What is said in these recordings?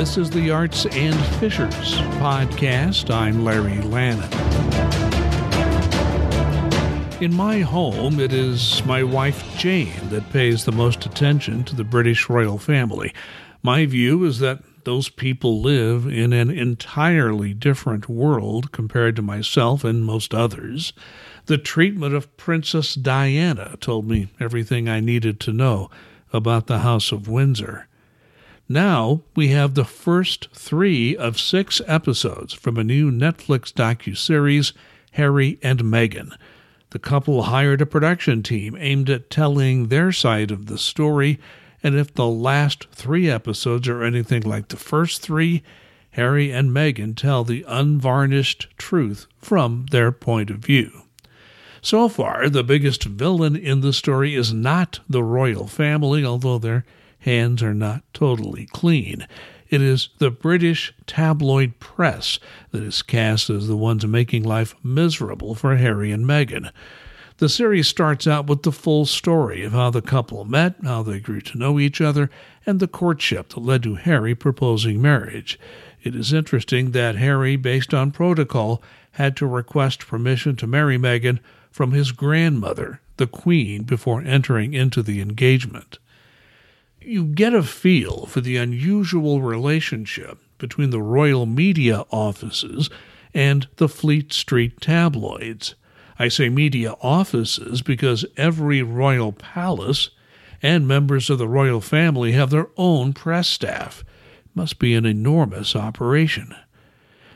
This is the Arts and Fishers podcast. I'm Larry Lannon. In my home, it is my wife Jane that pays the most attention to the British royal family. My view is that those people live in an entirely different world compared to myself and most others. The treatment of Princess Diana told me everything I needed to know about the House of Windsor. Now we have the first three of six episodes from a new Netflix docu-series, Harry and Meghan. The couple hired a production team aimed at telling their side of the story, and if the last three episodes are anything like the first three, Harry and Meghan tell the unvarnished truth from their point of view. So far, the biggest villain in the story is not the royal family, although their hands are not totally clean. It is the British tabloid press that is cast as the ones making life miserable for Harry and Meghan. The series starts out with the full story of how the couple met, how they grew to know each other, and the courtship that led to Harry proposing marriage. It is interesting that Harry, based on protocol, had to request permission to marry Meghan from his grandmother, the Queen, before entering into the engagement you get a feel for the unusual relationship between the royal media offices and the Fleet Street tabloids. I say media offices because every royal palace and members of the royal family have their own press staff. It must be an enormous operation.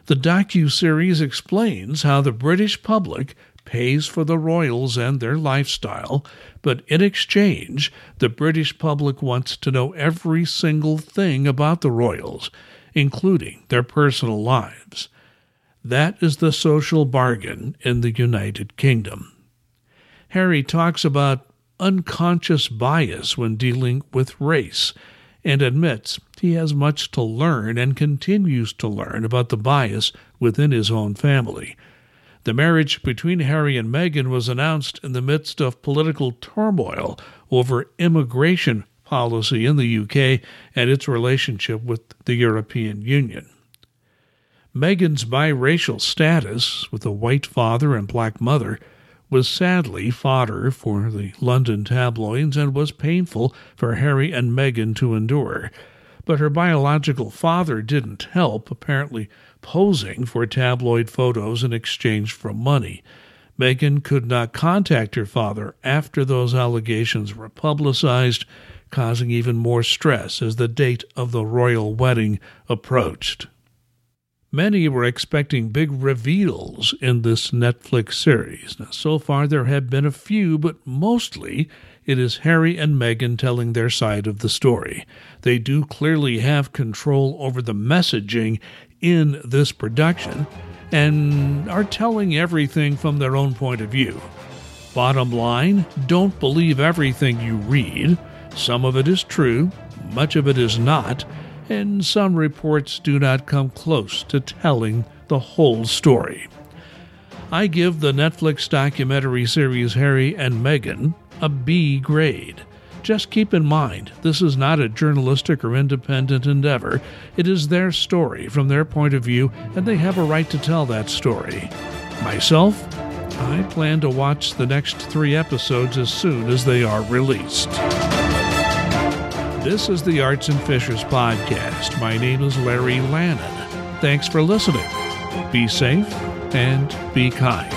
The docu-series explains how the British public pays for the royals and their lifestyle, but in exchange, the British public wants to know every single thing about the royals, including their personal lives. That is the social bargain in the United Kingdom. Harry talks about unconscious bias when dealing with race and admits he has much to learn and continues to learn about the bias within his own family. The marriage between Harry and Meghan was announced in the midst of political turmoil over immigration policy in the UK and its relationship with the European Union. Meghan's biracial status, with a white father and black mother, was sadly fodder for the London tabloids and was painful for Harry and Meghan to endure. But her biological father didn't help, apparently posing for tabloid photos in exchange for money. Meghan could not contact her father after those allegations were publicized, causing even more stress as the date of the royal wedding approached. Many were expecting big reveals in this Netflix series. Now, so far, there have been a few, but mostly it is Harry and Meghan telling their side of the story. They do clearly have control over the messaging in this production and are telling everything from their own point of view. Bottom line, don't believe everything you read. Some of it is true, much of it is not, and some reports do not come close to telling the whole story. I give the Netflix documentary series Harry and Meghan a B grade. Just keep in mind, this is not a journalistic or independent endeavor. It is their story from their point of view, and they have a right to tell that story. Myself, I plan to watch the next three episodes as soon as they are released. This is the Arts and Fishers Podcast. My name is Larry Lannon. Thanks for listening. Be safe and be kind.